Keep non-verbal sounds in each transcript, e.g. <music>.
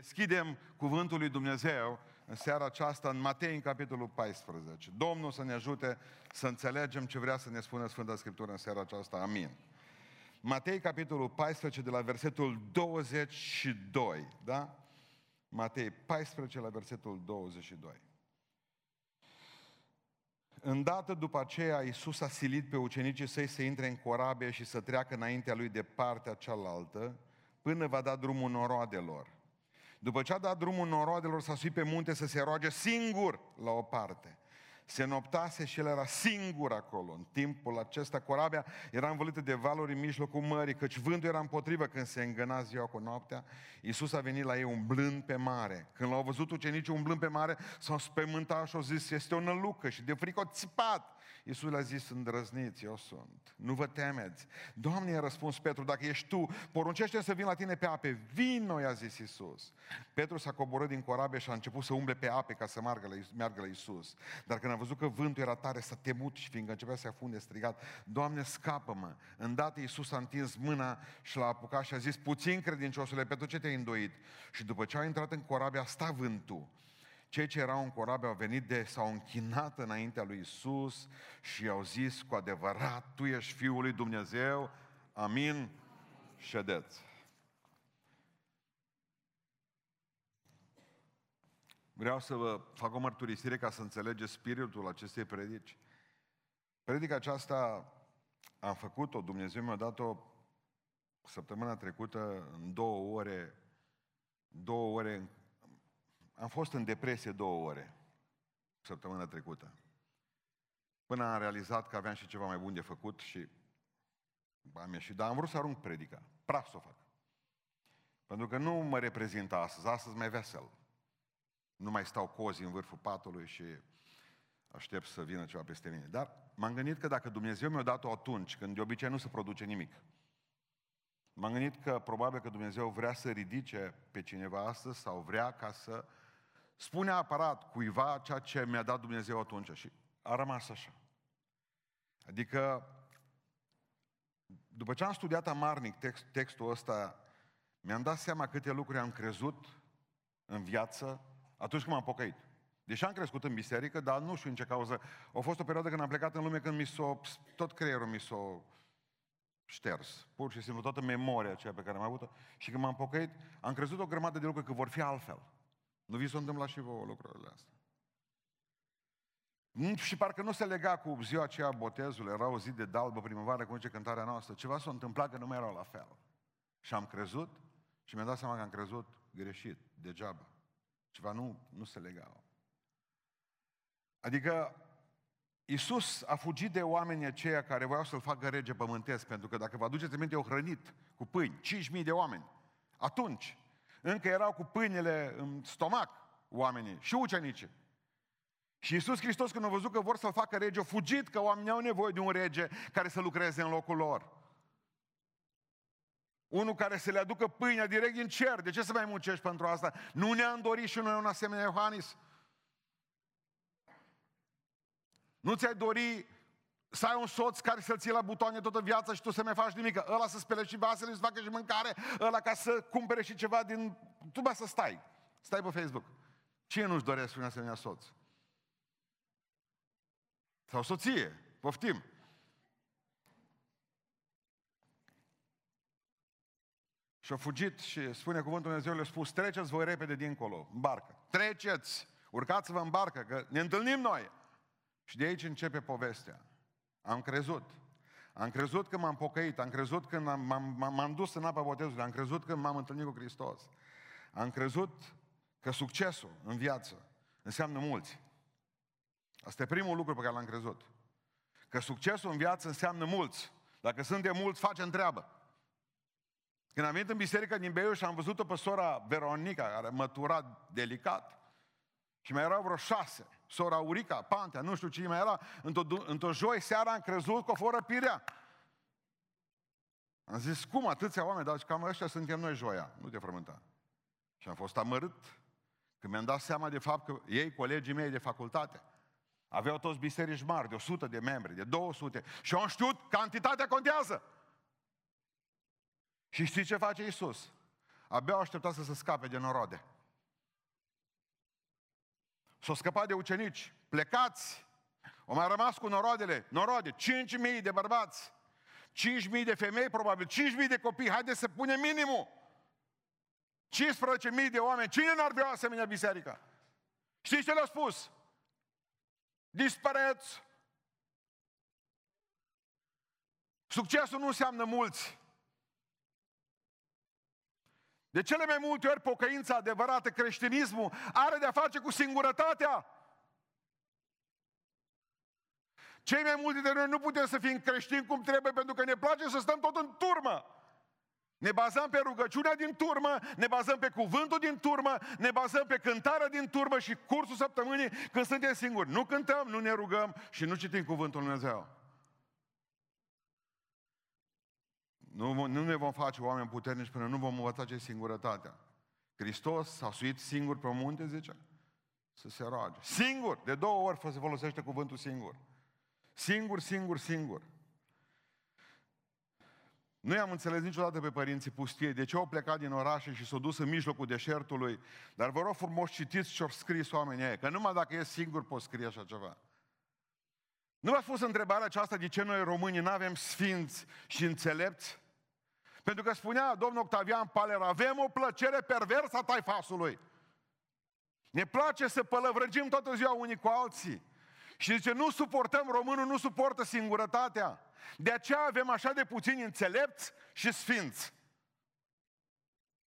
Deschidem cuvântul lui Dumnezeu în seara aceasta în Matei, în capitolul 14. Domnul să ne ajute să înțelegem ce vrea să ne spună Sfânta Scriptură în seara aceasta. Amin. Matei, capitolul 14, de la versetul 22, da? Matei 14, la versetul 22. Îndată după aceea, Iisus a silit pe ucenicii săi să intre în corabie și să treacă înaintea lui de partea cealaltă, până va da drumul noroadelor. După ce a dat drumul noroadelor, s-a suit pe munte să se roage singur la o parte. Se noptase și el era singur acolo. În timpul acesta, corabia era învăluită de valuri în mijlocul mării, căci vântul era împotrivă când se îngăna ziua cu noaptea. Iisus a venit la ei umblând pe mare. Când l-au văzut ucenicii umblând pe mare, s-au spământat și au zis, este o nălucă și de frică au țipat. Iisus le-a zis, îndrăzniți, eu sunt. Nu vă temeți. Doamne, i-a răspuns Petru, dacă ești tu, poruncește să vin la tine pe ape. Vino, i-a zis Iisus. Petru s-a coborât din corabie și a început să umble pe ape ca să meargă la, meargă la Iisus. Dar când a văzut că vântul era tare, s-a temut și fiindcă începea să se afunde, strigat, Doamne, scapă-mă. Îndată Iisus a întins mâna și l-a apucat și a zis, puțin credinciosule, pentru ce te-ai îndoit? Și după ce a intrat în corabie, a stat vântul. Cei ce erau în corabie au venit de, s-au închinat înaintea lui Isus și i-au zis cu adevărat, Tu ești Fiul lui Dumnezeu, amin, ședeți. Vreau să vă fac o mărturisire ca să înțelegeți spiritul acestei predici. Predica aceasta am făcut-o, Dumnezeu mi-a dat-o săptămâna trecută în două ore, două ore am fost în depresie două ore, săptămâna trecută. Până am realizat că aveam și ceva mai bun de făcut și am ieșit. Dar am vrut să arunc predica. Praf să o fac. Pentru că nu mă reprezintă astăzi. Astăzi mai vesel. Nu mai stau cozi în vârful patului și aștept să vină ceva peste mine. Dar m-am gândit că dacă Dumnezeu mi-a dat-o atunci, când de obicei nu se produce nimic, m-am gândit că probabil că Dumnezeu vrea să ridice pe cineva astăzi sau vrea ca să spune aparat cuiva ceea ce mi-a dat Dumnezeu atunci și a rămas așa. Adică, după ce am studiat amarnic text, textul ăsta, mi-am dat seama câte lucruri am crezut în viață atunci când m-am pocăit. Deși am crescut în biserică, dar nu știu în ce cauză. A fost o perioadă când am plecat în lume când mi s-o, tot creierul mi s-o șters. Pur și simplu toată memoria aceea pe care am avut-o. Și când m-am pocăit, am crezut o grămadă de lucruri că vor fi altfel. Nu vi s-a întâmplat și vouă lucrurile astea? Și parcă nu se lega cu ziua aceea botezului, era o zi de dalbă primăvară, cum zice cântarea noastră. Ceva s-a întâmplat că nu mai erau la fel. Și am crezut și mi-am dat seama că am crezut greșit, degeaba. Ceva nu, nu se legau. Adică Iisus a fugit de oamenii aceia care voiau să-L facă rege pământesc, pentru că dacă vă aduceți aminte, o hrănit cu pâini, 5.000 de oameni. Atunci, încă erau cu pâinile în stomac oamenii și ucenicii. Și Iisus Hristos când a văzut că vor să-L facă rege, a fugit că oamenii au nevoie de un rege care să lucreze în locul lor. Unul care să le aducă pâinea direct din cer. De ce să mai muncești pentru asta? Nu ne-am dorit și noi un asemenea Iohannis. Nu ți-ai dori să ai un soț care să-l ții la butoane toată viața și tu să mai faci nimic. Ăla să spele și vasele, să facă și mâncare, ăla ca să cumpere și ceva din... Tu ba să stai. Stai pe Facebook. Cine nu-și doresc un asemenea soț? Sau soție. Poftim. Și-a fugit și spune cuvântul Dumnezeu, le-a spus, treceți voi repede dincolo, în barcă. Treceți! Urcați-vă în barcă, că ne întâlnim noi. Și de aici începe povestea. Am crezut. Am crezut că m-am pocăit, am crezut că m-am, m-am, m-am dus în apa botezului, am crezut că m-am întâlnit cu Hristos. Am crezut că succesul în viață înseamnă mulți. Asta e primul lucru pe care l-am crezut. Că succesul în viață înseamnă mulți. Dacă sunt de mulți, facem treabă. Când am venit în biserică din Beiuș și am văzut-o pe sora Veronica, care mătura delicat, și mai erau vreo șase. Sora Urica, Pantea, nu știu cine mai era. Într-o, într-o joi seara am crezut că o fără pirea. Am zis, cum atâția oameni? Dar cam ăștia suntem noi joia. Nu te frământa. Și am fost amărât când mi-am dat seama de fapt că ei, colegii mei de facultate, aveau toți biserici mari, de 100 de membri, de 200. Și au știut, cantitatea contează. Și știți ce face Isus? abia au așteptat să se scape de norode. S-au scăpat de ucenici, plecați, au mai rămas cu noroadele, norode, 5.000 de bărbați, 5.000 de femei, probabil, 5.000 de copii, haideți să punem minimul. 15.000 de oameni, cine n-ar vrea asemenea biserică? Știți ce le-a spus? Dispăreți! Succesul nu înseamnă mulți. De cele mai multe ori, pocăința adevărată, creștinismul, are de-a face cu singurătatea. Cei mai mulți dintre noi nu putem să fim creștini cum trebuie pentru că ne place să stăm tot în turmă. Ne bazăm pe rugăciunea din turmă, ne bazăm pe cuvântul din turmă, ne bazăm pe cântarea din turmă și cursul săptămânii când suntem singuri. Nu cântăm, nu ne rugăm și nu citim cuvântul Lui Dumnezeu. Nu, nu ne vom face oameni puternici până nu vom învăța ce singurătatea. Hristos s-a suit singur pe munte, zice? Să se roage. Singur! De două ori se folosește cuvântul singur. Singur, singur, singur. Nu i-am înțeles niciodată pe părinții pustiei de ce au plecat din orașe și s-au dus în mijlocul deșertului. Dar vă rog frumos citiți ce au scris oamenii aia, că numai dacă e singur poți scrie așa ceva. Nu v-ați pus întrebarea aceasta de ce noi românii nu avem sfinți și înțelepți? Pentru că spunea domnul Octavian Paler, avem o plăcere perversă a taifasului. Ne place să pălăvrăgim toată ziua unii cu alții. Și zice, nu suportăm, românul nu suportă singurătatea. De aceea avem așa de puțini înțelepți și sfinți.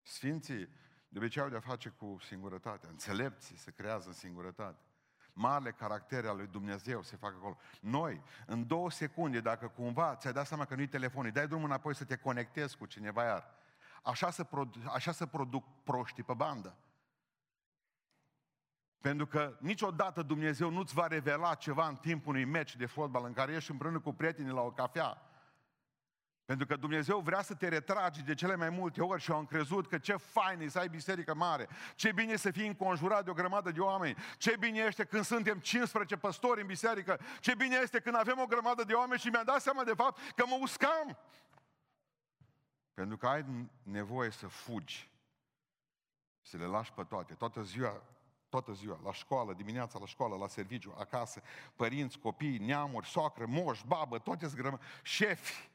Sfinții de obicei au de-a face cu singurătatea. Înțelepții se creează în singurătate. Marele caractere al lui Dumnezeu se fac acolo. Noi, în două secunde, dacă cumva ți-ai dat seama că nu-i telefon, îi dai drumul înapoi să te conectezi cu cineva iar. Așa se, produ- așa se produc proștii pe bandă. Pentru că niciodată Dumnezeu nu-ți va revela ceva în timpul unui meci de fotbal în care ești împreună cu prietenii la o cafea. Pentru că Dumnezeu vrea să te retragi de cele mai multe ori și au încrezut că ce fain e să ai biserică mare, ce bine e să fii înconjurat de o grămadă de oameni, ce bine este când suntem 15 păstori în biserică, ce bine este când avem o grămadă de oameni și mi-am dat seama de fapt că mă uscam. Pentru că ai nevoie să fugi, să le lași pe toate. Toată ziua toată ziua, la școală, dimineața la școală, la serviciu, acasă, părinți, copii, neamuri, soacră, moș, babă, toate zgrămă, șefi,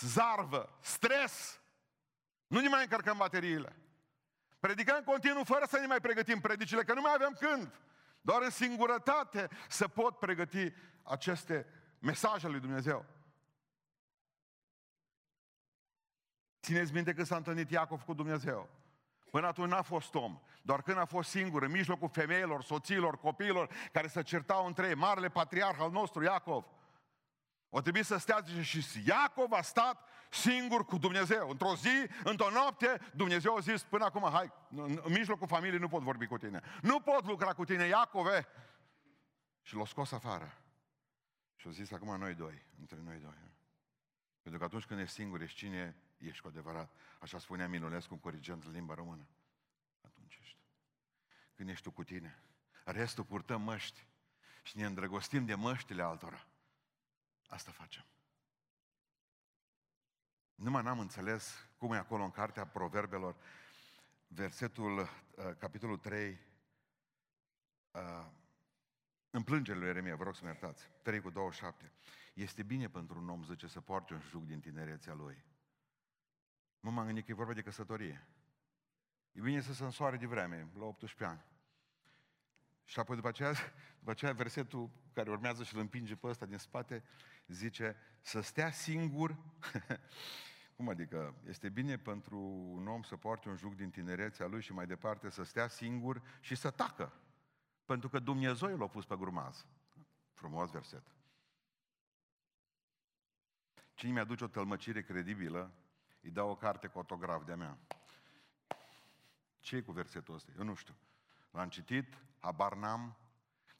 zarvă, stres. Nu ne mai încărcăm bateriile. Predicăm continuu fără să ne mai pregătim predicile, că nu mai avem când. Doar în singurătate să pot pregăti aceste mesaje lui Dumnezeu. Țineți minte că s-a întâlnit Iacov cu Dumnezeu. Până atunci n-a fost om. Doar când a fost singur, în mijlocul femeilor, soților, copiilor, care se certau între ei, marele patriarh al nostru, Iacov. O trebuie să stea și Iacov a stat singur cu Dumnezeu. Într-o zi, într-o noapte, Dumnezeu a zis până acum, hai, în mijlocul familiei nu pot vorbi cu tine. Nu pot lucra cu tine, Iacove. Și l-a scos afară. Și a zis, acum noi doi, între noi doi. Pentru că atunci când ești singur, ești cine ești cu adevărat. Așa spunea Minulescu, corigent în limba română. Atunci ești. Când ești tu cu tine. Restul purtăm măști. Și ne îndrăgostim de măștile altora. Asta facem. Numai n-am înțeles cum e acolo în cartea Proverbelor, versetul, uh, capitolul 3, uh, în plângerile lui Eremia, vă rog să mă iertați, 3 cu 27. Este bine pentru un om, zice, să poarte un juc din tinerețea lui. Nu m-am gândit că e vorba de căsătorie. E bine să se însoare de vreme, la 18 ani. Și apoi după aceea, <laughs> după aceea versetul care urmează și îl împinge pe ăsta din spate, zice să stea singur. <laughs> Cum adică? Este bine pentru un om să poarte un juc din tinerețea lui și mai departe să stea singur și să tacă. Pentru că Dumnezeu l-a pus pe grumaz. Frumos verset. Cine mi-aduce o tălmăcire credibilă, îi dau o carte cu autograf de-a mea. ce cu versetul ăsta? Eu nu știu. L-am citit, habar n-am,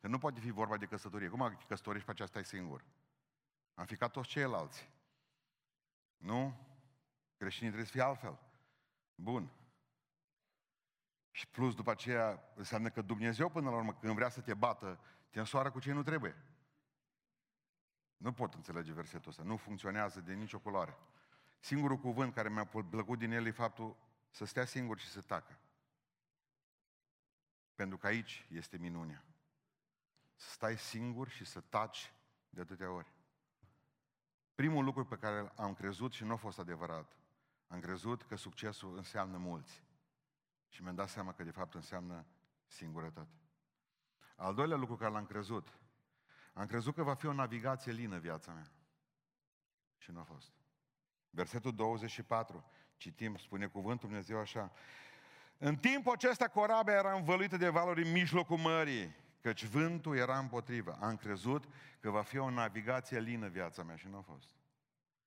că nu poate fi vorba de căsătorie. Cum căsătorești pe aceea stai singur? Am fi ca toți ceilalți. Nu? Creștinii trebuie să fie altfel. Bun. Și plus după aceea înseamnă că Dumnezeu până la urmă când vrea să te bată, te însoară cu ce nu trebuie. Nu pot înțelege versetul ăsta. Nu funcționează de nicio culoare. Singurul cuvânt care mi-a plăcut din el e faptul să stea singur și să tacă. Pentru că aici este minunea. Să stai singur și să taci de atâtea ori. Primul lucru pe care am crezut și nu a fost adevărat, am crezut că succesul înseamnă mulți. Și mi-am dat seama că de fapt înseamnă singurătate. Al doilea lucru care l-am crezut, am crezut că va fi o navigație lină viața mea. Și nu a fost. Versetul 24, citim, spune cuvântul Dumnezeu așa, în timpul acesta corabia era învăluită de valuri în mijlocul mării, căci vântul era împotrivă. Am crezut că va fi o navigație lină viața mea și nu a fost.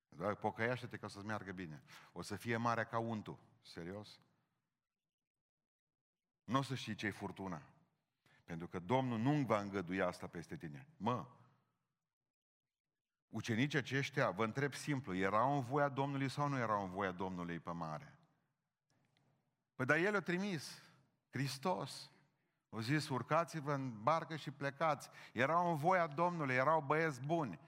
Doar pocăiaște-te ca să-ți meargă bine. O să fie mare ca untul. Serios? Nu o să știi ce-i furtuna. Pentru că Domnul nu va îngădui asta peste tine. Mă, ucenicii aceștia, vă întreb simplu, erau în voia Domnului sau nu erau în voia Domnului pe mare? Păi dar El a trimis, Hristos. Au zis, urcați-vă în barcă și plecați. Erau în voia Domnului, erau băieți buni.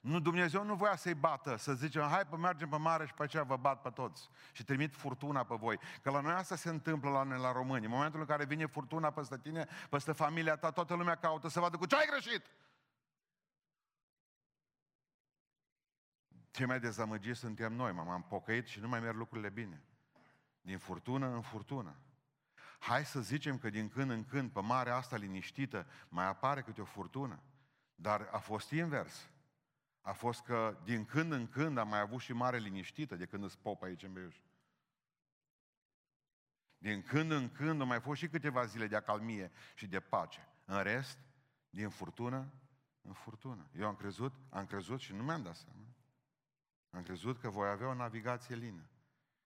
Nu, Dumnezeu nu voia să-i bată, să zicem, hai pe mergem pe mare și pe aceea vă bat pe toți. Și trimit furtuna pe voi. Că la noi asta se întâmplă la noi, la români. În momentul în care vine furtuna peste tine, peste familia ta, toată lumea caută să vadă cu ce ai greșit. Ce mai dezamăgiți suntem noi, m-am pocăit și nu mai merg lucrurile bine. Din furtună în furtună. Hai să zicem că din când în când, pe marea asta liniștită, mai apare câte o furtună. Dar a fost invers. A fost că din când în când am mai avut și mare liniștită de când îți pop aici în Beiuș. Din când în când au mai fost și câteva zile de acalmie și de pace. În rest, din furtună în furtună. Eu am crezut, am crezut și nu mi-am dat seama. Am crezut că voi avea o navigație lină.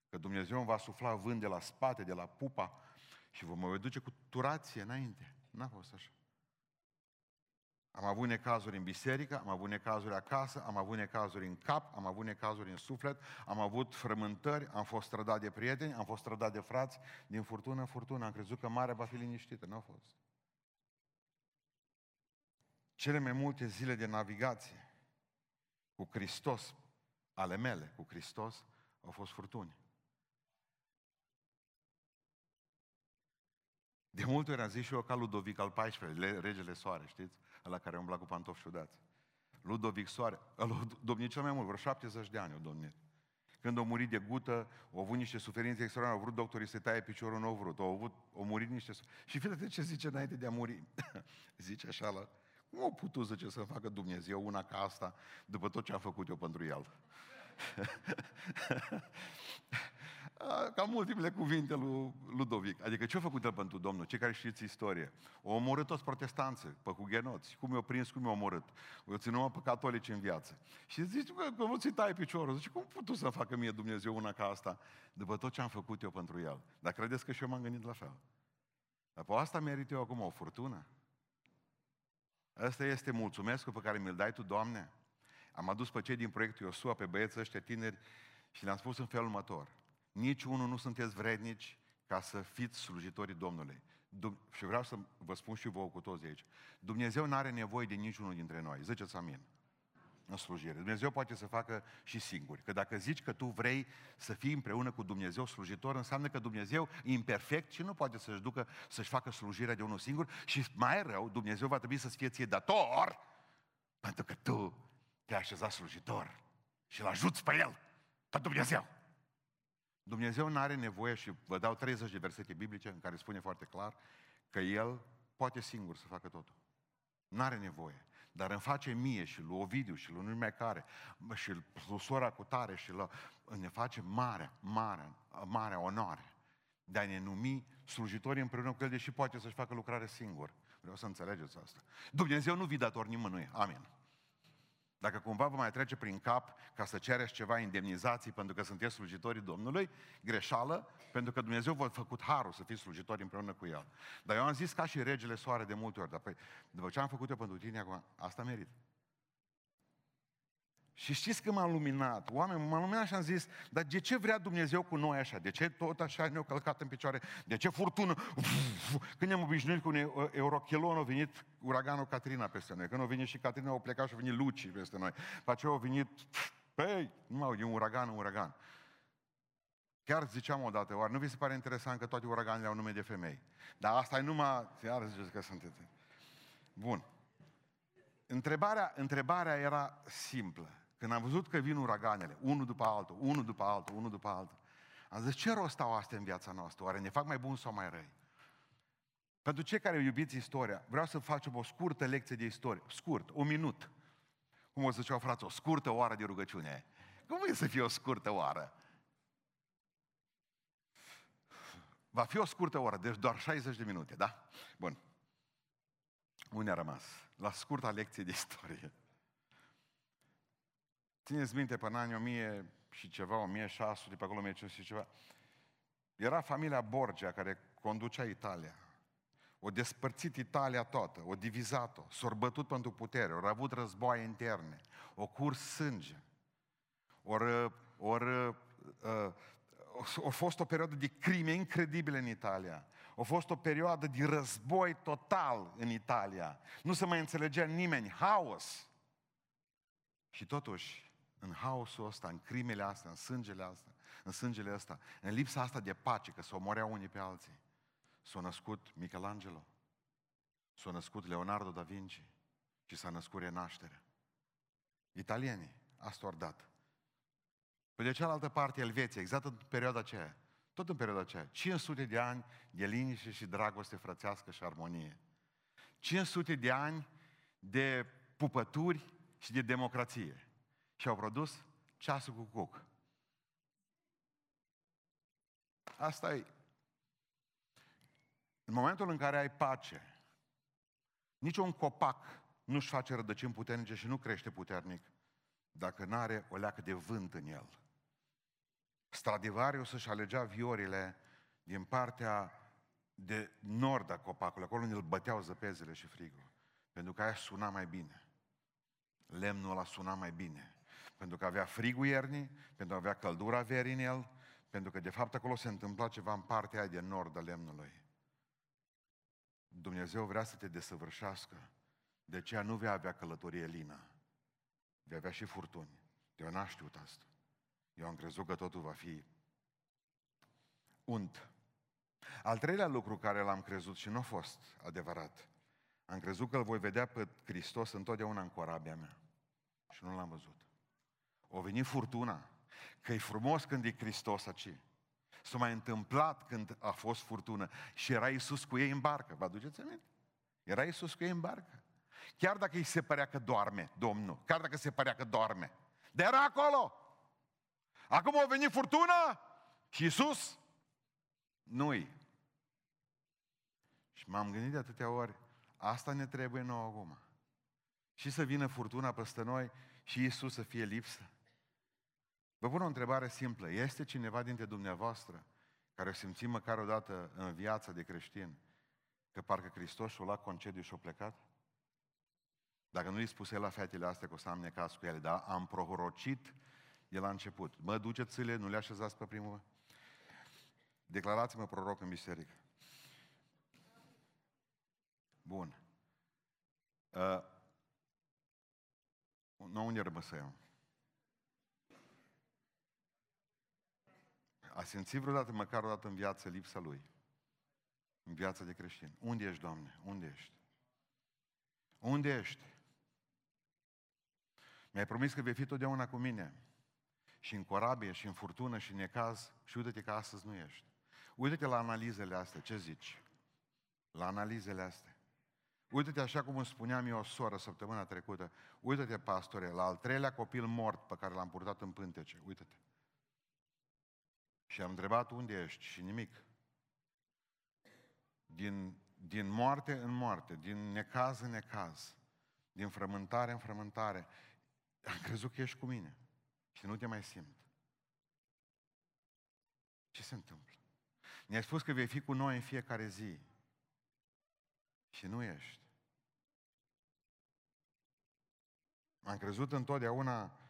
Că Dumnezeu îmi va sufla vânt de la spate, de la pupa și vă mă duce cu turație înainte. N-a fost așa. Am avut necazuri în biserică, am avut necazuri acasă, am avut necazuri în cap, am avut necazuri în suflet, am avut frământări, am fost trădat de prieteni, am fost trădat de frați, din furtună în furtună. Am crezut că marea va fi liniștită, nu a fost. Cele mai multe zile de navigație cu Hristos, ale mele, cu Hristos, au fost furtuni. De multe ori am zis și eu ca Ludovic al XIV, regele Soare, știți? Ăla care umbla cu pantofi ciudați. Ludovic Soare, ăla a domnit cel mai mult, vreo 70 de ani o domnit. Când a murit de gută, au avut niște suferințe extraordinare, au vrut doctorii să taie piciorul, nu au vrut, au, avut, au murit niște... Și fii ce zice înainte de a muri. <laughs> zice așa la... Cum au putut, zice, să facă Dumnezeu una ca asta, după tot ce a făcut eu pentru el? <laughs> Ca multiple cuvinte lui Ludovic. Adică ce a făcut el pentru Domnul? Cei care știți istorie. O omorât toți protestanții, pe hugenoți. Cum i-au prins, cum i-au omorât. O ținut pe catolici în viață. Și zici că, că ți tai piciorul. Zice, cum putut să facă mie Dumnezeu una ca asta după tot ce am făcut eu pentru el? Dar credeți că și eu m-am gândit la fel. Dar pe asta merit eu acum o furtună? Asta este mulțumesc pe care mi-l dai tu, Doamne? Am adus pe cei din proiectul Iosua, pe băieții ăștia tineri și le-am spus în felul următor. Nici unul nu sunteți vrednici ca să fiți slujitorii Domnului. și vreau să vă spun și vouă cu toți aici. Dumnezeu nu are nevoie de niciunul dintre noi. Ziceți amin. În slujire. Dumnezeu poate să facă și singuri. Că dacă zici că tu vrei să fii împreună cu Dumnezeu slujitor, înseamnă că Dumnezeu e imperfect și nu poate să-și ducă să-și facă slujirea de unul singur și mai rău, Dumnezeu va trebui să-ți fie ție dator pentru că tu te-ai așezat slujitor și îl ajuți pe el, pe Dumnezeu. Dumnezeu nu are nevoie și vă dau 30 de versete biblice în care spune foarte clar că El poate singur să facă totul. Nu are nevoie. Dar îmi face mie și lui Ovidiu și lui mai care și lui sora cu tare și la, ne face mare, mare, mare onoare de a ne numi slujitori împreună cu El, deși poate să-și facă lucrare singur. Vreau să înțelegeți asta. Dumnezeu nu vi dator nimănui. Amin. Dacă cumva vă mai trece prin cap ca să cereți ceva indemnizații pentru că sunteți slujitorii Domnului, greșeală, pentru că Dumnezeu v-a făcut harul să fiți slujitori împreună cu El. Dar eu am zis ca și regele soare de multe ori, dar păi, după ce am făcut eu pentru tine acum, asta merit. Și știți că m-am luminat, oameni, m-am luminat și am zis, dar de ce vrea Dumnezeu cu noi așa? De ce tot așa ne-au călcat în picioare? De ce furtună? Când ne-am obișnuit cu un eurochelon, a venit uraganul Catrina peste noi. Când a venit și Catrina, au plecat și a venit Luci peste noi. Pe aceea au venit Păi, nu mă, e un uragan, un uragan. Chiar ziceam odată, oare nu vi se pare interesant că toate uraganele au nume de femei? Dar asta e numai... Iar ziceți că sunteți... Bun. Întrebarea, întrebarea era simplă. Când am văzut că vin uraganele, unul după altul, unul după altul, unul după altul, am zis, ce rost au astea în viața noastră? Oare ne fac mai buni sau mai răi? Pentru cei care iubiți istoria, vreau să facem o scurtă lecție de istorie. Scurt, un minut. Cum o să ziceau frați, o scurtă oară de rugăciune. Cum e să fie o scurtă oară? Va fi o scurtă oră, deci doar 60 de minute, da? Bun. Unde a rămas? La scurta lecție de istorie. Țineți minte, până anii 1000 și ceva, 1600, pe acolo 1500 și ceva, era familia Borgia care conducea Italia. O despărțit Italia toată, o divizat-o, s-o bătut pentru putere, au avut războaie interne, o curs sânge, ori, ori uh, a fost o perioadă de crime incredibile în Italia. A fost o perioadă de război total în Italia. Nu se mai înțelegea nimeni, haos. Și totuși, în haosul ăsta, în crimele astea, în sângele astea, în sângele ăsta, în lipsa asta de pace, că s-o moreau unii pe alții, s-a născut Michelangelo, s-a născut Leonardo da Vinci și s-a născut renașterea. Italienii, asta ori dat. Pe de cealaltă parte, Elveția, exact în perioada aceea, tot în perioada aceea, 500 de ani de liniște și dragoste frățească și armonie. 500 de ani de pupături și de democrație. Și au produs ceasul cu cuc. Asta e. În momentul în care ai pace, niciun copac nu-și face rădăcini puternice și nu crește puternic dacă nu are o leacă de vânt în el. Stradivarius să-și alegea viorile din partea de nord a copacului, acolo unde îl băteau zăpezele și frigul. Pentru că aia suna mai bine. Lemnul ăla suna mai bine. Pentru că avea frigul iernii, pentru că avea căldura verii în el, pentru că de fapt acolo se întâmpla ceva în partea aia de nord a lemnului. Dumnezeu vrea să te desăvârșească. De aceea nu vei avea călătorie lină. Vei avea și furtuni. Eu n-am știut asta. Eu am crezut că totul va fi unt. Al treilea lucru care l-am crezut și nu a fost adevărat, am crezut că îl voi vedea pe Hristos întotdeauna în corabia mea. Și nu l-am văzut. O venit furtuna, că e frumos când e Hristos aici. S-a mai întâmplat când a fost furtună și era Iisus cu ei în barcă. Vă aduceți aminte? Era Iisus cu ei în barcă. Chiar dacă îi se părea că doarme, Domnul, chiar dacă se părea că doarme, de era acolo. Acum a venit furtuna și Iisus nu-i. Și m-am gândit de atâtea ori, asta ne trebuie nouă acum. Și să vină furtuna peste noi și Iisus să fie lipsă. Vă pun o întrebare simplă. Este cineva dintre dumneavoastră care o simțim măcar o dată în viața de creștin că parcă Hristos și-o luat concediu și-o plecat? Dacă nu i spuse la fetele astea că o să am necas cu ele, dar am prorocit de la început. Mă duceți-le, nu le așezați pe primul? Declarați-mă proroc în biserică. Bun. Uh, nu unde rămăsă A simțit vreodată, măcar o dată în viață, lipsa Lui? În viața de creștin. Unde ești, Doamne? Unde ești? Unde ești? Mi-ai promis că vei fi totdeauna cu mine. Și în corabie, și în furtună, și în necaz. Și uite-te că astăzi nu ești. Uite-te la analizele astea. Ce zici? La analizele astea. Uite-te așa cum îmi spuneam eu o soră săptămâna trecută. Uite-te, pastore, la al treilea copil mort pe care l-am purtat în pântece. Uite-te. Și am întrebat unde ești și nimic. Din, din moarte în moarte, din necaz în necaz, din frământare în frământare, am crezut că ești cu mine și nu te mai simt. Ce se întâmplă? Ne-ai spus că vei fi cu noi în fiecare zi și nu ești. Am crezut întotdeauna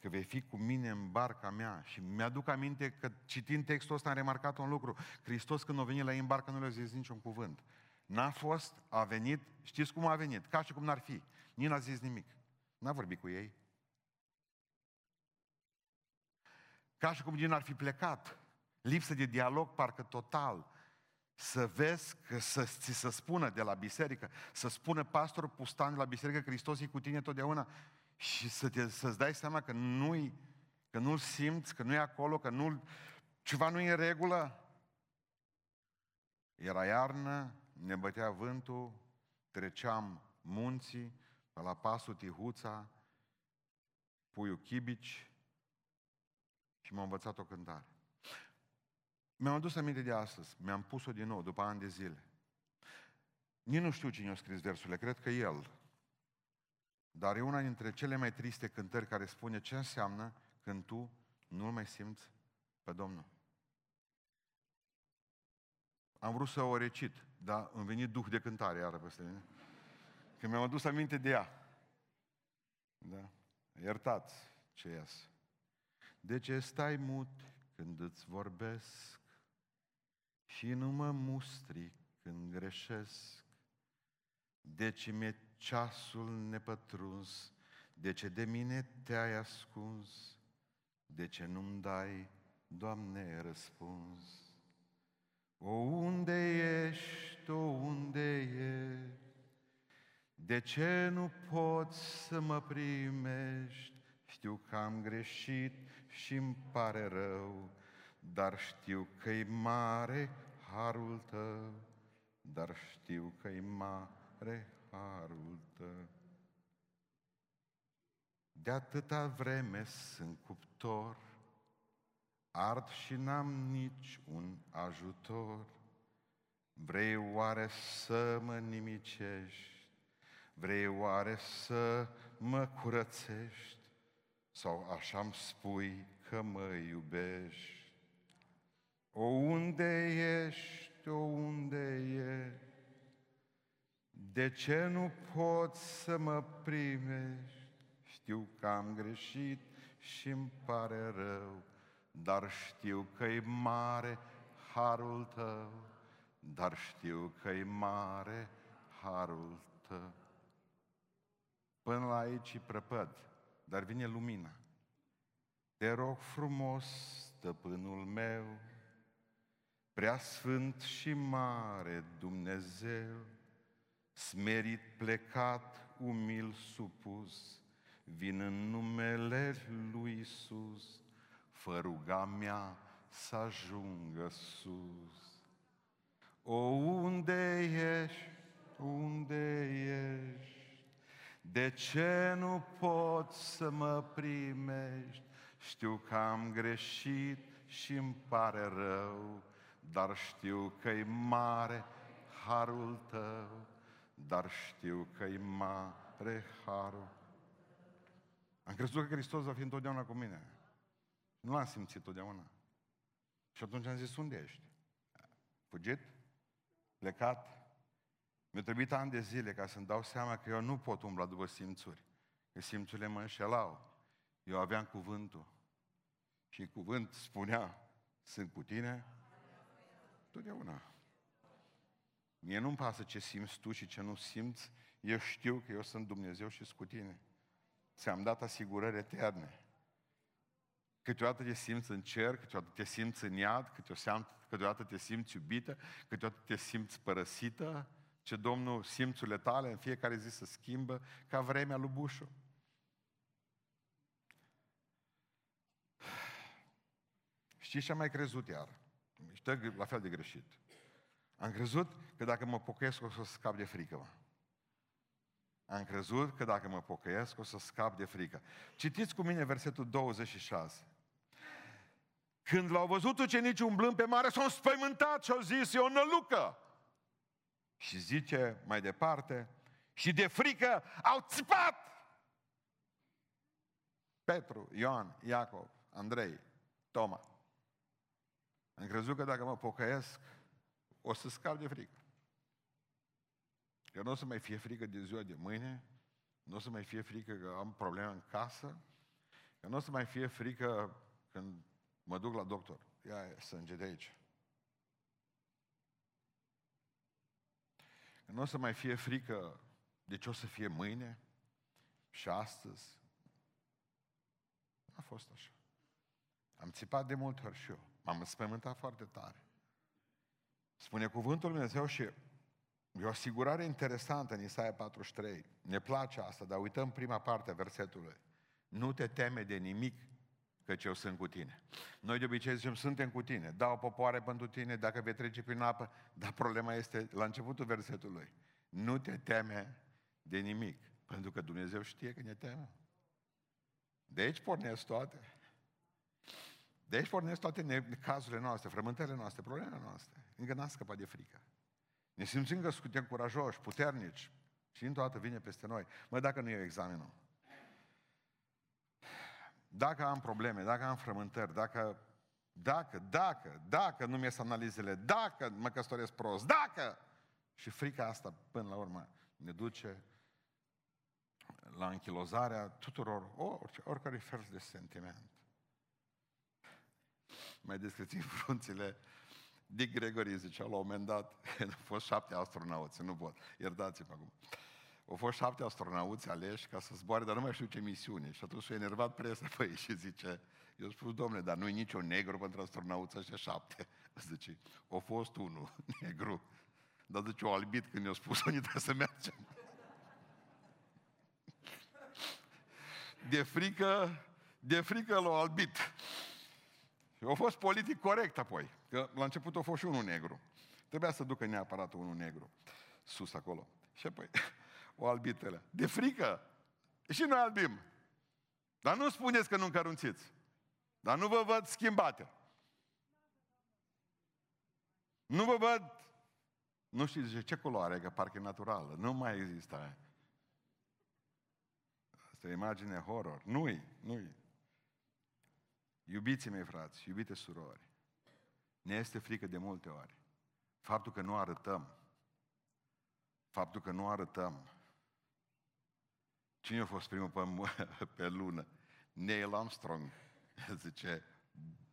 că vei fi cu mine în barca mea. Și mi-aduc aminte că citind textul ăsta am remarcat un lucru. Hristos când a venit la ei în barcă nu le-a zis niciun cuvânt. N-a fost, a venit, știți cum a venit? Ca și cum n-ar fi. Nici n-a zis nimic. N-a vorbit cu ei. Ca și cum din ar fi plecat. Lipsă de dialog parcă total. Să vezi că să ți să spună de la biserică, să spună pastorul pustan de la biserică, Hristos e cu tine totdeauna și să te, să-ți dai seama că nu-i, că nu-l simți, că nu e acolo, că nu ceva nu e în regulă. Era iarnă, ne bătea vântul, treceam munții, pe la pasul Tihuța, puiul Chibici și m-a învățat o cântare. Mi-am adus aminte de astăzi, mi-am pus-o din nou, după ani de zile. Nici nu știu cine a scris versurile, cred că el. Dar e una dintre cele mai triste cântări care spune ce înseamnă când tu nu-L mai simți pe Domnul. Am vrut să o recit, dar îmi venit duh de cântare iară peste mine. Că mi-am adus aminte de ea. Da? Iertați ce ies. De ce stai mut când îți vorbesc și nu mă mustri când greșesc? De ce mi-e ceasul nepătruns? De ce de mine te-ai ascuns? De ce nu-mi dai, Doamne, răspuns? O, unde ești, o, unde ești? De ce nu poți să mă primești? Știu că am greșit și îmi pare rău, dar știu că-i mare harul tău, dar știu că-i mare harul tău. De atâta vreme sunt cuptor, ard și n-am nici un ajutor. Vrei oare să mă nimicești? Vrei oare să mă curățești? Sau așa-mi spui că mă iubești? O, unde ești, o, unde ești? De ce nu poți să mă primești? Știu că am greșit și îmi pare rău, dar știu că-i mare harul tău, dar știu că-i mare harul tău. Până la aici e prăpăd, dar vine lumina. Te rog frumos, stăpânul meu, prea sfânt și mare Dumnezeu, smerit plecat, umil supus, vin în numele lui Isus, fă ruga mea să ajungă sus. O, unde ești, unde ești? De ce nu poți să mă primești? Știu că am greșit și îmi pare rău, dar știu că-i mare harul tău, dar știu că-i mare harul. Am crezut că Hristos va fi întotdeauna cu mine. Nu l-am simțit totdeauna. Și atunci am zis, unde ești? Fugit? Plecat? Mi-a trebuit ani de zile ca să-mi dau seama că eu nu pot umbla după simțuri. Că simțurile mă înșelau. Eu aveam cuvântul. Și cuvânt spunea, sunt cu tine totdeauna. Mie nu-mi pasă ce simți tu și ce nu simți. Eu știu că eu sunt Dumnezeu și sunt cu tine. Ți-am dat asigurări eterne. Câteodată te simți în cer, câteodată te simți în iad, câteodată te simți iubită, câteodată te simți părăsită, ce Domnul simțurile tale în fiecare zi să schimbă ca vremea lui Bușu. Știi ce am mai crezut iar? Știi la fel de greșit. Am crezut că dacă mă pocăiesc o să scap de frică, mă. Am crezut că dacă mă pocăiesc o să scap de frică. Citiți cu mine versetul 26. Când l-au văzut ucenicii umblând pe mare, s-au spăimântat și au zis, e o nălucă. Și zice mai departe, și de frică au țipat! Petru, Ioan, Iacov, Andrei, Toma. Am crezut că dacă mă pocăiesc, o să scap de frică. Că nu o să mai fie frică de ziua de mâine, nu o să mai fie frică că am probleme în casă, că nu o să mai fie frică când mă duc la doctor. Ia sânge de aici. Nu o să mai fie frică de ce o să fie mâine și astăzi. A fost așa. Am țipat de multe ori și eu. M-am înspământat foarte tare. Spune cuvântul Lui Dumnezeu și e o asigurare interesantă în Isaia 43. Ne place asta, dar uităm prima parte a versetului. Nu te teme de nimic, căci eu sunt cu tine. Noi de obicei zicem, suntem cu tine, dau popoare pentru tine dacă vei trece prin apă, dar problema este la începutul versetului. Nu te teme de nimic, pentru că Dumnezeu știe că ne teme. De aici pornesc toate. De aici pornesc toate cazurile noastre, frământările noastre, problemele noastre. Încă n-am scăpat de frică. Ne simțim că suntem curajoși, puternici și într dată vine peste noi. Mă, dacă nu e examenul, dacă am probleme, dacă am frământări, dacă, dacă, dacă, dacă nu mi-e analizele, dacă mă căsătoresc prost, dacă... Și frica asta, până la urmă, ne duce la închilozarea tuturor, orice, oricărui fel de sentiment. Mai descrețim <laughs> frunțile Dick Gregory zicea la un moment dat, <laughs> au fost șapte astronauți, nu pot, iertați-mă acum. Au fost șapte astronauți aleși ca să zboare, dar nu mai știu ce misiune. Și atunci s-a enervat presa <laughs> pe ei și zice, eu spus, domnule, dar nu-i niciun negru pentru astronauți ăștia șapte. <laughs> Zice, a fost unul negru. Dar zice, o albit când i-a spus unde trebuie să mergem. De frică, de frică l-a albit. Și a fost politic corect apoi. Că la început a fost și unul negru. Trebuia să ducă neapărat unul negru sus acolo. Și apoi <laughs> o albitele. De frică. Și noi albim. Dar nu spuneți că nu încărunțiți. Dar nu vă văd schimbate. Nu vă văd... Nu știu, zice, ce culoare, că parcă e naturală. Nu mai există aia. Asta e imagine horror. Nu-i, nu-i. Iubiții mei frați, iubite surori, ne este frică de multe ori. Faptul că nu arătăm. Faptul că nu arătăm. Cine a fost primul pe, <laughs> pe lună? Neil Armstrong, <laughs> zice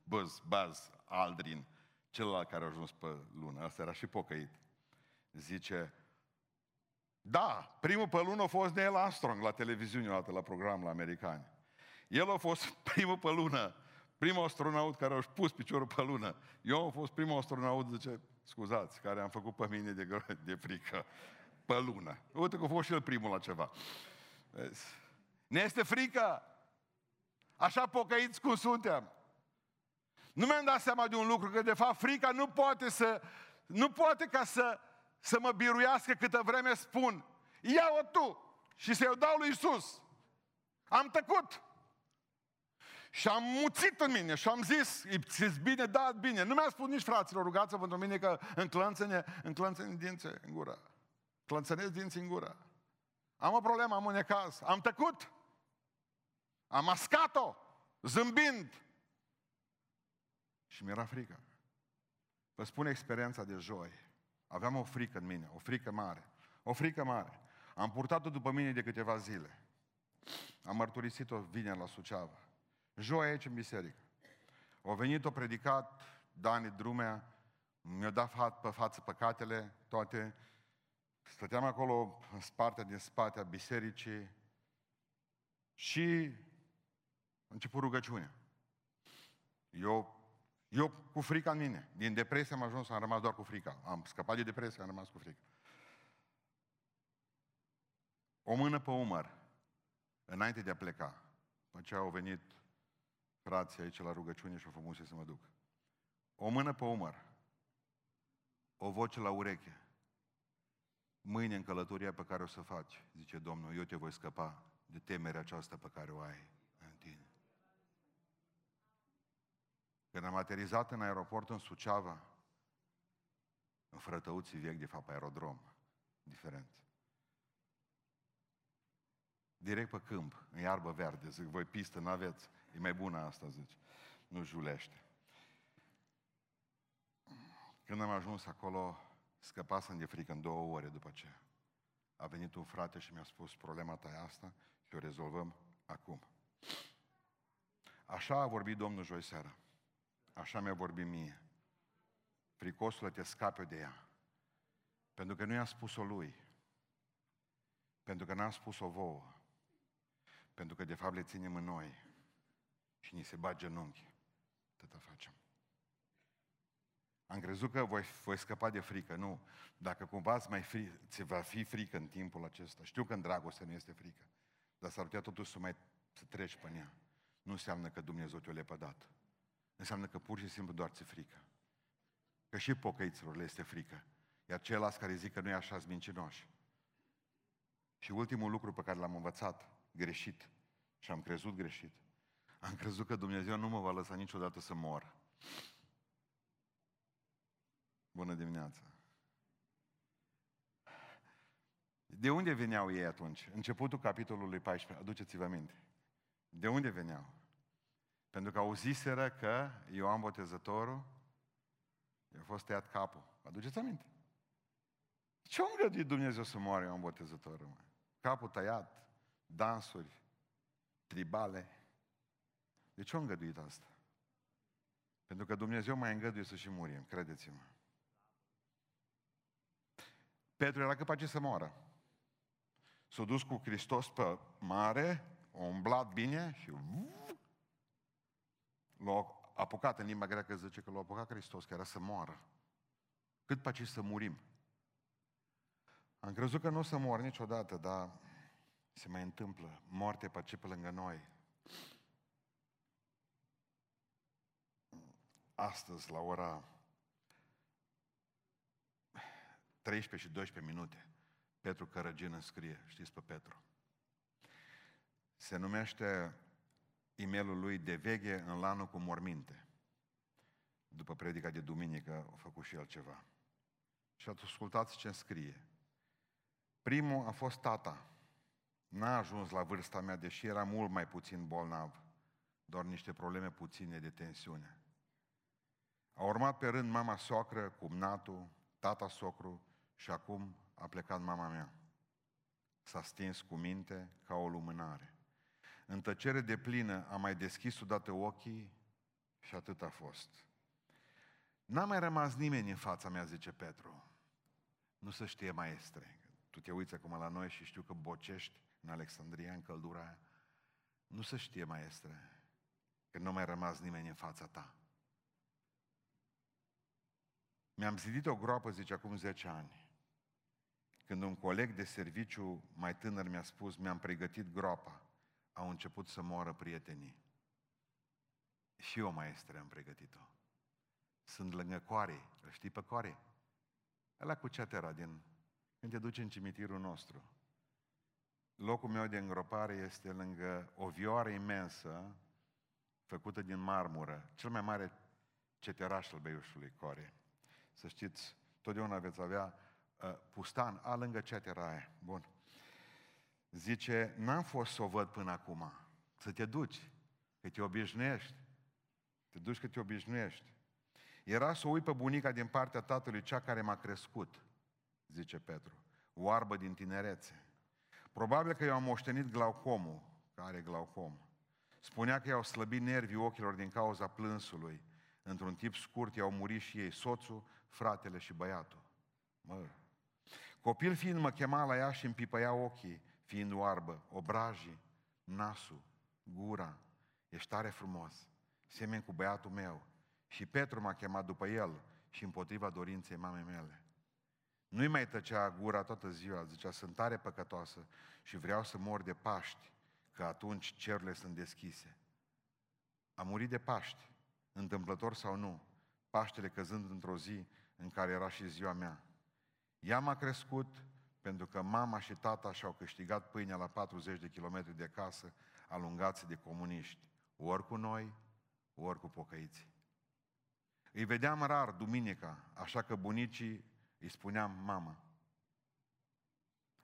Buzz, Buzz Aldrin, celălalt care a ajuns pe lună. Asta era și pocăit. Zice, da, primul pe lună a fost Neil Armstrong la televiziune, la, la program la americani. El a fost <laughs> primul pe lună primul astronaut care a pus piciorul pe lună. Eu am fost primul astronaut, zice, scuzați, care am făcut pe mine de, de frică pe lună. Uite că a fost și el primul la ceva. Vezi? Ne este frică. Așa pocăiți cum suntem. Nu mi-am dat seama de un lucru, că de fapt frica nu poate să, nu poate ca să, să mă biruiască câtă vreme spun, ia-o tu și să-i dau lui Isus. Am tăcut. Și am muțit în mine și am zis, ți bine, da, bine. Nu mi-a spus nici fraților, rugați pentru mine că înclănțăne, înclănțăne dinți în gură. Clănțănesc dinți în gură. Am o problemă, am un necaz. Am tăcut. Am mascat-o, zâmbind. Și mi-era frică. Vă spun experiența de joi. Aveam o frică în mine, o frică mare. O frică mare. Am purtat-o după mine de câteva zile. Am mărturisit-o vineri la Suceava. Joi aici în biserică. Au venit, o predicat Dani Drumea, mi-a dat fa- pe față păcatele toate. Stăteam acolo în partea din spate a bisericii și a început rugăciunea. Eu, eu cu frica în mine. Din depresie am ajuns, am rămas doar cu frica. Am scăpat de depresie, am rămas cu frica. O mână pe umăr, înainte de a pleca. După ce au venit frații aici la rugăciune și o frumos să mă duc. O mână pe umăr, o voce la ureche. Mâine în călătoria pe care o să faci, zice Domnul, eu te voi scăpa de temerea aceasta pe care o ai în tine. Când am aterizat în aeroport în Suceava, în Frătăuții vechi, de fapt, aerodrom, diferent. Direct pe câmp, în iarbă verde, zic, voi pistă n-aveți. E mai bună asta, zice. Nu julește. Când am ajuns acolo, scăpasem de frică în două ore după ce a venit un frate și mi-a spus problema ta e asta și o rezolvăm acum. Așa a vorbit Domnul joi seara. Așa mi-a vorbit mie. Fricosul te scape de ea. Pentru că nu i-a spus-o lui. Pentru că n-a spus-o vouă. Pentru că de fapt le ținem în noi și ni se bat genunchi. atâta facem. Am crezut că voi, voi scăpa de frică. Nu. Dacă cumva mai fri, ți va fi frică în timpul acesta. Știu că în dragoste nu este frică. Dar s-ar putea totuși să mai să treci pe ea. Nu înseamnă că Dumnezeu te-o lepădat. Înseamnă că pur și simplu doar ți frică. Că și pocăiților le este frică. Iar ceilalți care zic că nu e așa sunt mincinoși. Și ultimul lucru pe care l-am învățat greșit și am crezut greșit, am crezut că Dumnezeu nu mă va lăsa niciodată să mor. Bună dimineața! De unde veneau ei atunci? Începutul capitolului 14, aduceți-vă aminte. De unde veneau? Pentru că auziseră că Ioan Botezătorul i-a fost tăiat capul. Aduceți aminte? Ce am gândit Dumnezeu să moară Ioan Botezătorul? Mă? Capul tăiat, dansuri, tribale. De ce am îngăduit asta? Pentru că Dumnezeu mai îngăduie să și murim, credeți-mă. Petru era capace să moară. S-a dus cu Hristos pe mare, a umblat bine și l-a apucat în limba greacă, zice că l-a apucat Hristos, că era să moară. Cât pe să murim. Am crezut că nu o să mor niciodată, dar se mai întâmplă. Moarte pe ce pe lângă noi. Astăzi, la ora 13 și 12 minute, Petru Cărăgin scrie, știți pe Petru. Se numește e lui De veghe în lanul cu morminte. După predica de duminică a făcut și el ceva. Și ascultați ce scrie. Primul a fost tata. N-a ajuns la vârsta mea, deși era mult mai puțin bolnav. Doar niște probleme puține de tensiune. A urmat pe rând mama soacră, cumnatul, tata socru și acum a plecat mama mea. S-a stins cu minte ca o lumânare. În tăcere de plină am mai deschis odată ochii și atât a fost. N-a mai rămas nimeni în fața mea, zice Petru. Nu se știe, maestre. Tu te uiți acum la noi și știu că bocești în Alexandria, în căldura aia. Nu se știe, maestre, că nu mai rămas nimeni în fața ta. Mi-am zidit o groapă, zice, acum 10 ani. Când un coleg de serviciu mai tânăr mi-a spus, mi-am pregătit groapa, au început să moară prietenii. Și eu, maestre, am pregătit-o. Sunt lângă Coare. Îl știi pe Coare? Ăla cu ceatera din... Când te duci în cimitirul nostru. Locul meu de îngropare este lângă o vioară imensă, făcută din marmură, cel mai mare ceteraș al Beiușului Core. Să știți, totdeauna veți avea uh, pustan, a lângă cetera aia. Bun. Zice, n-am fost să o văd până acum. Să te duci, că te obișnuiești. Te duci că te obișnuiești. Era să o ui pe bunica din partea tatălui, cea care m-a crescut, zice Petru. Oarbă din tinerețe. Probabil că i-au moștenit glaucomul, care are glaucom. Spunea că i-au slăbit nervii ochilor din cauza plânsului. Într-un tip scurt i-au murit și ei, soțul, fratele și băiatul. Mă. Copil fiind mă chema la ea și împipăia ochii, fiind oarbă, obrajii, nasul, gura. Ești tare frumos, semeni cu băiatul meu. Și Petru m-a chemat după el și împotriva dorinței mamei mele. Nu-i mai tăcea gura toată ziua, zicea, sunt tare păcătoasă și vreau să mor de Paști, că atunci cerurile sunt deschise. A murit de Paști, întâmplător sau nu, Paștele căzând într-o zi în care era și ziua mea. Ea m-a crescut pentru că mama și tata și-au câștigat pâinea la 40 de kilometri de casă, alungați de comuniști, ori cu noi, ori cu pocăiții. Îi vedeam rar duminica, așa că bunicii îi spuneam mama.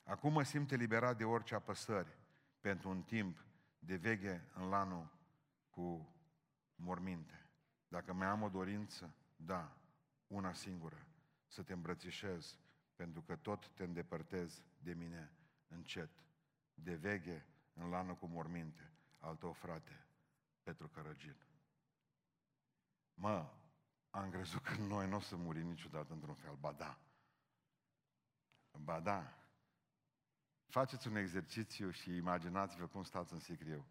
Acum mă simt eliberat de orice apăsări pentru un timp de veghe în lanul cu morminte. Dacă mai am o dorință, da, una singură, să te îmbrățișez, pentru că tot te îndepărtezi de mine încet, de veghe în lanul cu morminte, al tău frate, Petru Cărăgin. Mă, am crezut că noi nu o să murim niciodată într-un fel. Ba da. Ba da. Faceți un exercițiu și imaginați-vă cum stați în sicriu.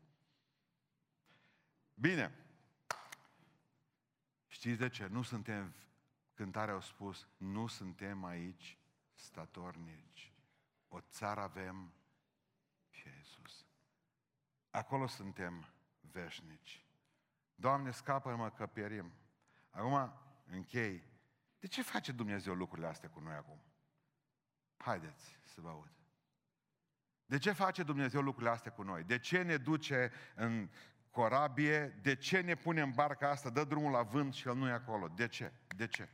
Bine. Știți de ce? Nu suntem, cântarea au spus, nu suntem aici statornici. O țară avem și Iisus. Acolo suntem veșnici. Doamne, scapă-mă că pierim. Acum închei. De ce face Dumnezeu lucrurile astea cu noi acum? Haideți să vă aud. De ce face Dumnezeu lucrurile astea cu noi? De ce ne duce în corabie? De ce ne pune în barca asta, dă drumul la vânt și el nu e acolo? De ce? De ce?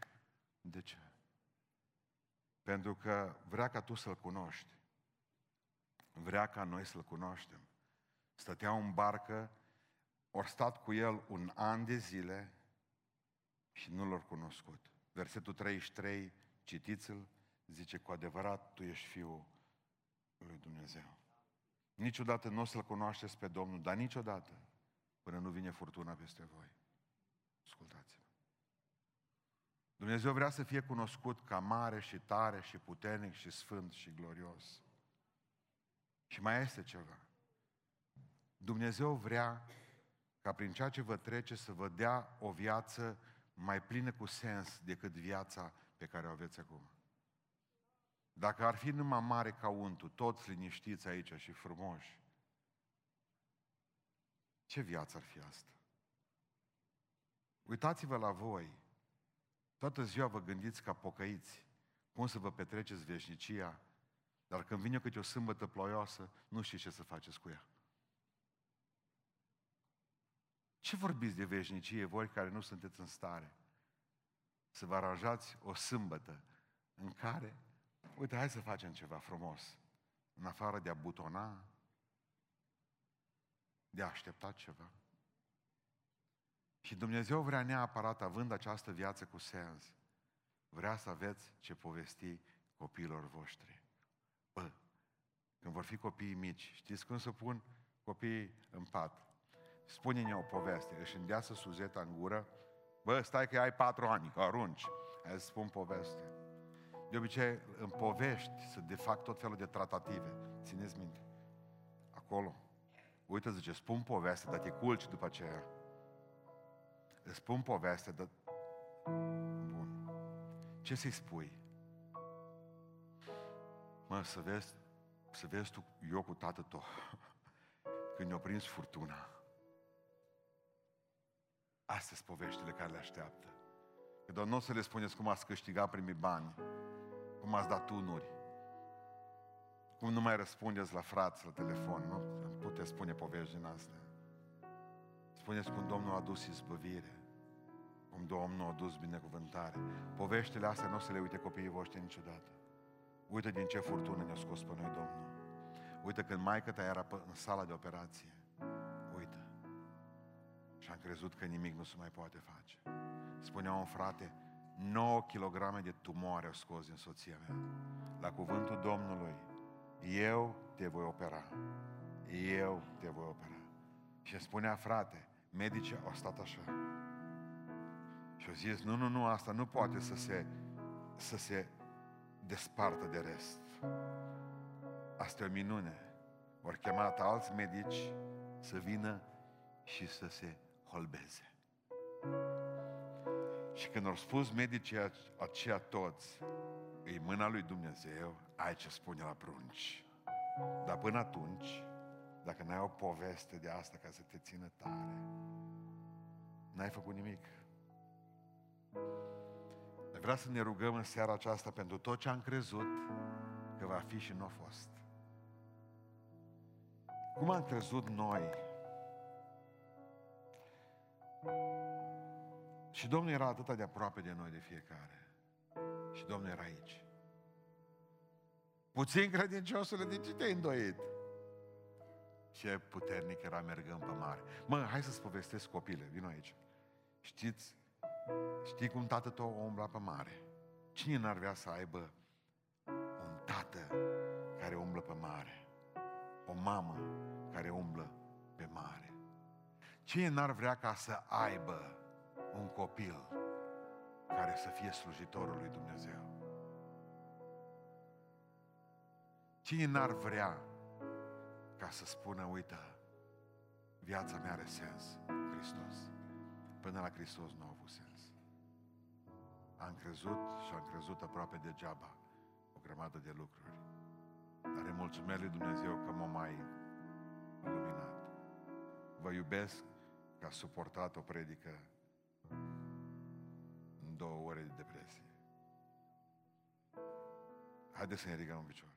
De ce? Pentru că vrea ca tu să-L cunoști. Vrea ca noi să-L cunoaștem. Stăteau în barcă, ori stat cu El un an de zile și nu l-au cunoscut. Versetul 33, citiți-l, zice, cu adevărat, tu ești Fiul lui Dumnezeu. Niciodată nu o să-L cunoașteți pe Domnul, dar niciodată, până nu vine furtuna peste voi. Dumnezeu vrea să fie cunoscut ca mare și tare și puternic și sfânt și glorios. Și mai este ceva. Dumnezeu vrea ca prin ceea ce vă trece să vă dea o viață mai plină cu sens decât viața pe care o aveți acum. Dacă ar fi numai mare ca untul, toți liniștiți aici și frumoși, ce viață ar fi asta? Uitați-vă la voi. Toată ziua vă gândiți ca pocăiți cum să vă petreceți veșnicia, dar când vine câte o sâmbătă ploioasă, nu știți ce să faceți cu ea. Ce vorbiți de veșnicie voi care nu sunteți în stare să vă aranjați o sâmbătă în care, uite, hai să facem ceva frumos, în afară de a butona, de a aștepta ceva. Și Dumnezeu vrea neapărat, având această viață cu sens, vrea să aveți ce povesti copiilor voștri. Bă, când vor fi copiii mici, știți cum să pun copiii în pat? Spune-ne o poveste, își îndeasă suzeta în gură, bă, stai că ai patru ani, că arunci. Hai să spun poveste. De obicei, în povești se de fac tot felul de tratative. Țineți minte. Acolo. Uite, zice, spun poveste, dar te culci după aceea. Îți spun poveste, dar... Bun. Ce să-i spui? Mă, să vezi, să vezi tu, eu cu tată tău, <laughs> când ne-a prins furtuna. Astea sunt poveștile care le așteaptă. Că doar nu o să le spuneți cum ați câștigat primii bani, cum ați dat tunuri, cum nu mai răspundeți la frați la telefon, nu puteți spune povești din astea. Spuneți cum Domnul a dus izbăvire, cum Domnul a dus binecuvântare. Poveștile astea nu o să le uite copiii voștri niciodată. Uite din ce furtună ne-a scos pe noi Domnul. Uite când maica ta era în sala de operație. Și am crezut că nimic nu se mai poate face. Spunea un frate, 9 kg de tumoare au scos din soția mea. La cuvântul Domnului, eu te voi opera. Eu te voi opera. Și spunea, frate, medicii au stat așa. Și au zis, nu, nu, nu, asta nu poate să se, să se despartă de rest. Asta e o minune. Ori chemat alți medici să vină și să se holbeze. Și când au spus medicii aceia toți, e mâna lui Dumnezeu, ai ce spune la prunci. Dar până atunci, dacă n-ai o poveste de asta ca să te țină tare, n-ai făcut nimic. Vreau să ne rugăm în seara aceasta pentru tot ce am crezut că va fi și nu a fost. Cum am crezut noi și Domnul era atât de aproape de noi de fiecare. Și Domnul era aici. Puțin credinciosule, de ce te-ai îndoit? Ce puternic era mergând pe mare. Mă, hai să-ți povestesc copile, vino aici. Știți, știi cum tată tău umbla pe mare? Cine n-ar vrea să aibă un tată care umblă pe mare? O mamă care umblă pe mare? Cine n-ar vrea ca să aibă un copil care să fie slujitorul lui Dumnezeu? Cine n-ar vrea ca să spună, uite, viața mea are sens în Hristos. Până la Hristos nu a avut sens. Am crezut și am crezut aproape degeaba o grămadă de lucruri. Dar îi mulțumesc lui Dumnezeu că m-a mai luminat. Vă iubesc că a suportat o predică în două ore de depresie. Haideți să ne ridicăm în picioare.